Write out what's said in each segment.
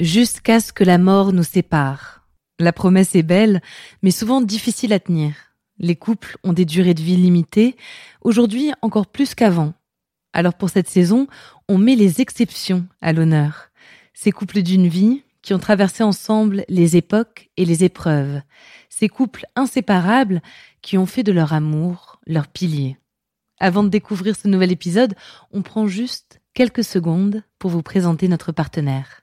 Jusqu'à ce que la mort nous sépare. La promesse est belle, mais souvent difficile à tenir. Les couples ont des durées de vie limitées, aujourd'hui encore plus qu'avant. Alors pour cette saison, on met les exceptions à l'honneur. Ces couples d'une vie qui ont traversé ensemble les époques et les épreuves. Ces couples inséparables qui ont fait de leur amour leur pilier. Avant de découvrir ce nouvel épisode, on prend juste quelques secondes pour vous présenter notre partenaire.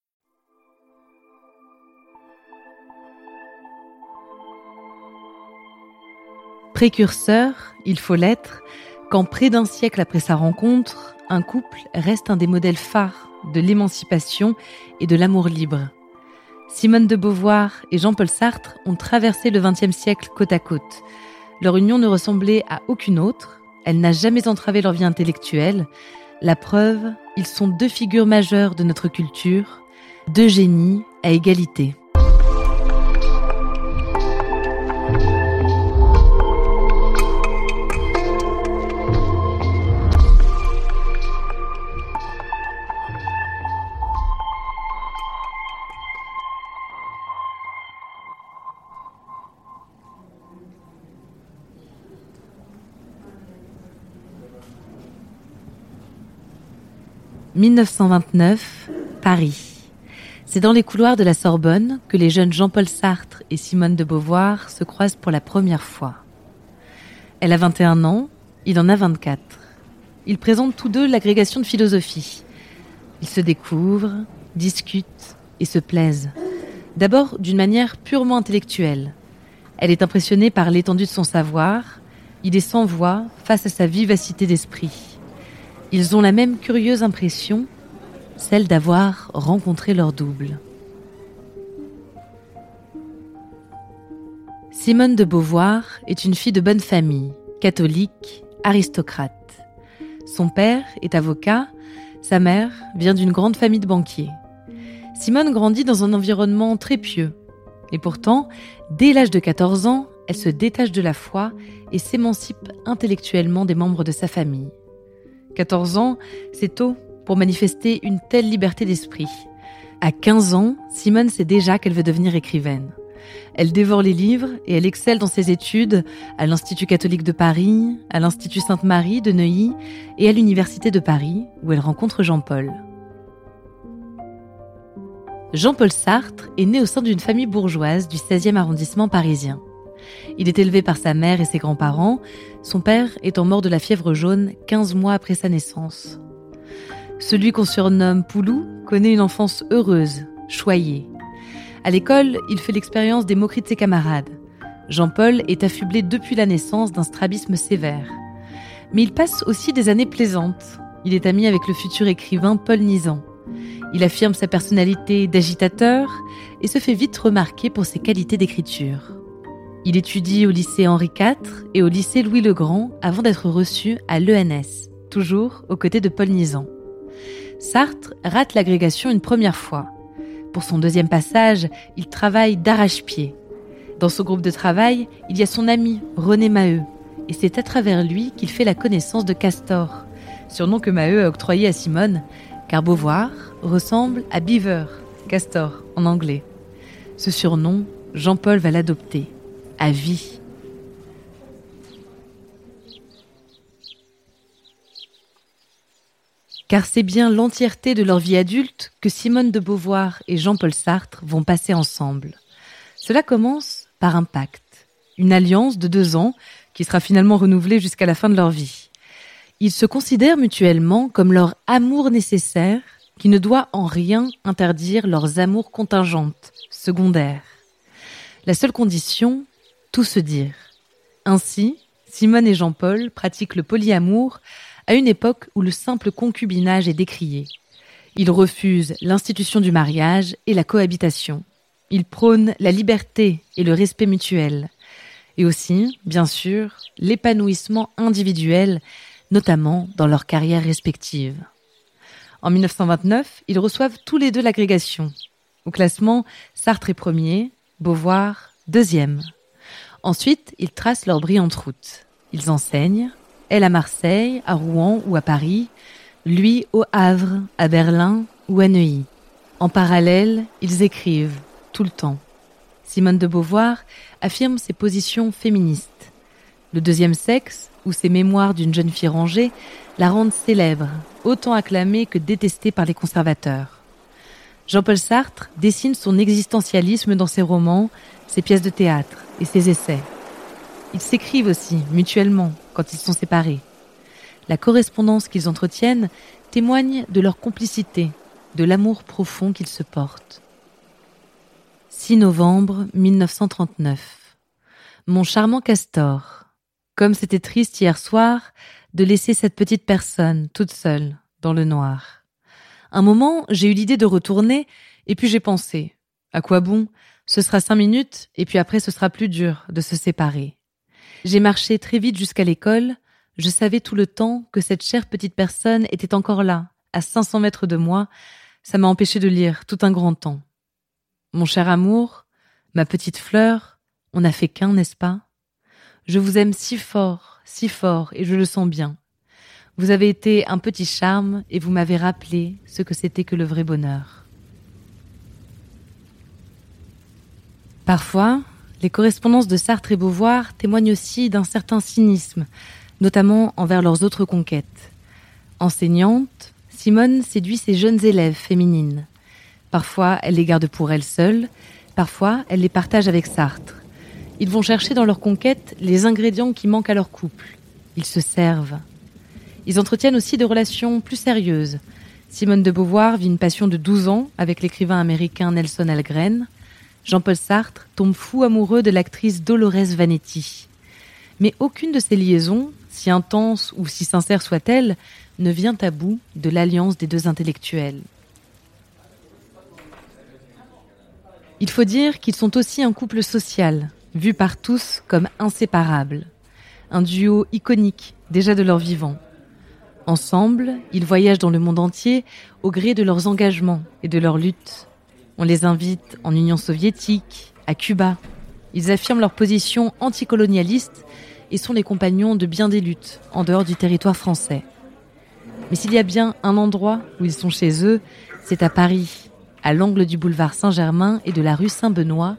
Précurseur, il faut l'être, quand près d'un siècle après sa rencontre, un couple reste un des modèles phares de l'émancipation et de l'amour libre. Simone de Beauvoir et Jean-Paul Sartre ont traversé le XXe siècle côte à côte. Leur union ne ressemblait à aucune autre, elle n'a jamais entravé leur vie intellectuelle. La preuve, ils sont deux figures majeures de notre culture, deux génies à égalité. 1929, Paris. C'est dans les couloirs de la Sorbonne que les jeunes Jean-Paul Sartre et Simone de Beauvoir se croisent pour la première fois. Elle a 21 ans, il en a 24. Ils présentent tous deux l'agrégation de philosophie. Ils se découvrent, discutent et se plaisent. D'abord d'une manière purement intellectuelle. Elle est impressionnée par l'étendue de son savoir, il est sans voix face à sa vivacité d'esprit. Ils ont la même curieuse impression, celle d'avoir rencontré leur double. Simone de Beauvoir est une fille de bonne famille, catholique, aristocrate. Son père est avocat, sa mère vient d'une grande famille de banquiers. Simone grandit dans un environnement très pieux. Et pourtant, dès l'âge de 14 ans, elle se détache de la foi et s'émancipe intellectuellement des membres de sa famille. 14 ans, c'est tôt pour manifester une telle liberté d'esprit. À 15 ans, Simone sait déjà qu'elle veut devenir écrivaine. Elle dévore les livres et elle excelle dans ses études à l'Institut catholique de Paris, à l'Institut Sainte-Marie de Neuilly et à l'Université de Paris, où elle rencontre Jean-Paul. Jean-Paul Sartre est né au sein d'une famille bourgeoise du 16e arrondissement parisien. Il est élevé par sa mère et ses grands-parents, son père étant mort de la fièvre jaune 15 mois après sa naissance. Celui qu'on surnomme Poulou connaît une enfance heureuse, choyée. À l'école, il fait l'expérience des moqueries de ses camarades. Jean-Paul est affublé depuis la naissance d'un strabisme sévère. Mais il passe aussi des années plaisantes. Il est ami avec le futur écrivain Paul Nizan. Il affirme sa personnalité d'agitateur et se fait vite remarquer pour ses qualités d'écriture. Il étudie au lycée Henri IV et au lycée Louis le Grand avant d'être reçu à l'ENS, toujours aux côtés de Paul Nizan. Sartre rate l'agrégation une première fois. Pour son deuxième passage, il travaille d'arrache-pied. Dans ce groupe de travail, il y a son ami René Maheu, et c'est à travers lui qu'il fait la connaissance de Castor, surnom que Maheu a octroyé à Simone, car Beauvoir ressemble à Beaver, Castor en anglais. Ce surnom, Jean-Paul va l'adopter vie. car c'est bien l'entièreté de leur vie adulte que Simone de Beauvoir et Jean-Paul Sartre vont passer ensemble. Cela commence par un pacte, une alliance de deux ans qui sera finalement renouvelée jusqu'à la fin de leur vie. Ils se considèrent mutuellement comme leur amour nécessaire qui ne doit en rien interdire leurs amours contingentes, secondaires. La seule condition, tout se dire. Ainsi, Simone et Jean-Paul pratiquent le polyamour à une époque où le simple concubinage est décrié. Ils refusent l'institution du mariage et la cohabitation. Ils prônent la liberté et le respect mutuel. Et aussi, bien sûr, l'épanouissement individuel, notamment dans leurs carrières respectives. En 1929, ils reçoivent tous les deux l'agrégation. Au classement, Sartre est premier, Beauvoir deuxième. Ensuite, ils tracent leur brillante route. Ils enseignent, elle à Marseille, à Rouen ou à Paris, lui au Havre, à Berlin ou à Neuilly. En parallèle, ils écrivent, tout le temps. Simone de Beauvoir affirme ses positions féministes. Le deuxième sexe, ou ses mémoires d'une jeune fille rangée, la rendent célèbre, autant acclamée que détestée par les conservateurs. Jean-Paul Sartre dessine son existentialisme dans ses romans, ses pièces de théâtre et ses essais. Ils s'écrivent aussi, mutuellement, quand ils sont séparés. La correspondance qu'ils entretiennent témoigne de leur complicité, de l'amour profond qu'ils se portent. 6 novembre 1939. Mon charmant Castor. Comme c'était triste hier soir de laisser cette petite personne toute seule dans le noir. Un moment, j'ai eu l'idée de retourner, et puis j'ai pensé, à quoi bon? Ce sera cinq minutes, et puis après ce sera plus dur de se séparer. J'ai marché très vite jusqu'à l'école, je savais tout le temps que cette chère petite personne était encore là, à 500 mètres de moi, ça m'a empêché de lire tout un grand temps. Mon cher amour, ma petite fleur, on n'a fait qu'un, n'est-ce pas? Je vous aime si fort, si fort, et je le sens bien. Vous avez été un petit charme et vous m'avez rappelé ce que c'était que le vrai bonheur. Parfois, les correspondances de Sartre et Beauvoir témoignent aussi d'un certain cynisme, notamment envers leurs autres conquêtes. Enseignante, Simone séduit ses jeunes élèves féminines. Parfois, elle les garde pour elle seule, parfois, elle les partage avec Sartre. Ils vont chercher dans leur conquête les ingrédients qui manquent à leur couple. Ils se servent. Ils entretiennent aussi des relations plus sérieuses. Simone de Beauvoir vit une passion de 12 ans avec l'écrivain américain Nelson Algren. Jean-Paul Sartre tombe fou amoureux de l'actrice Dolores Vanetti. Mais aucune de ces liaisons, si intense ou si sincère soit-elle, ne vient à bout de l'alliance des deux intellectuels. Il faut dire qu'ils sont aussi un couple social, vu par tous comme inséparable. Un duo iconique, déjà de leur vivant. Ensemble, ils voyagent dans le monde entier au gré de leurs engagements et de leurs luttes. On les invite en Union soviétique, à Cuba. Ils affirment leur position anticolonialiste et sont les compagnons de bien des luttes en dehors du territoire français. Mais s'il y a bien un endroit où ils sont chez eux, c'est à Paris, à l'angle du boulevard Saint-Germain et de la rue Saint-Benoît,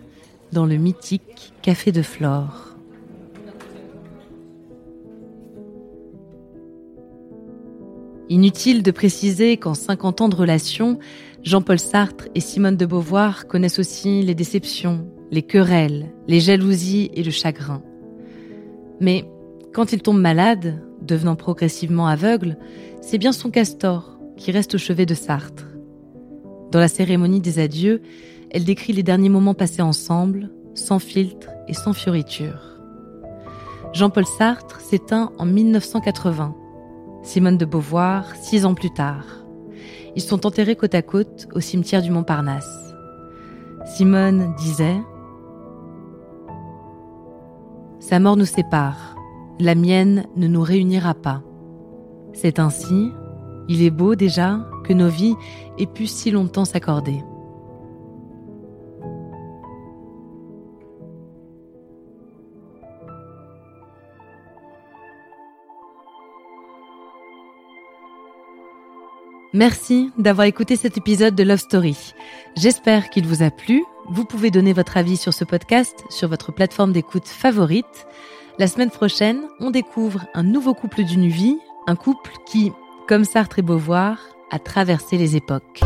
dans le mythique Café de Flore. Inutile de préciser qu'en 50 ans de relation, Jean-Paul Sartre et Simone de Beauvoir connaissent aussi les déceptions, les querelles, les jalousies et le chagrin. Mais quand il tombe malade, devenant progressivement aveugle, c'est bien son castor qui reste au chevet de Sartre. Dans la cérémonie des adieux, elle décrit les derniers moments passés ensemble, sans filtre et sans fioriture. Jean-Paul Sartre s'éteint en 1980 Simone de Beauvoir, six ans plus tard. Ils sont enterrés côte à côte au cimetière du Montparnasse. Simone disait Sa mort nous sépare, la mienne ne nous réunira pas. C'est ainsi, il est beau déjà que nos vies aient pu si longtemps s'accorder. Merci d'avoir écouté cet épisode de Love Story. J'espère qu'il vous a plu. Vous pouvez donner votre avis sur ce podcast sur votre plateforme d'écoute favorite. La semaine prochaine, on découvre un nouveau couple d'une vie, un couple qui, comme Sartre et Beauvoir, a traversé les époques.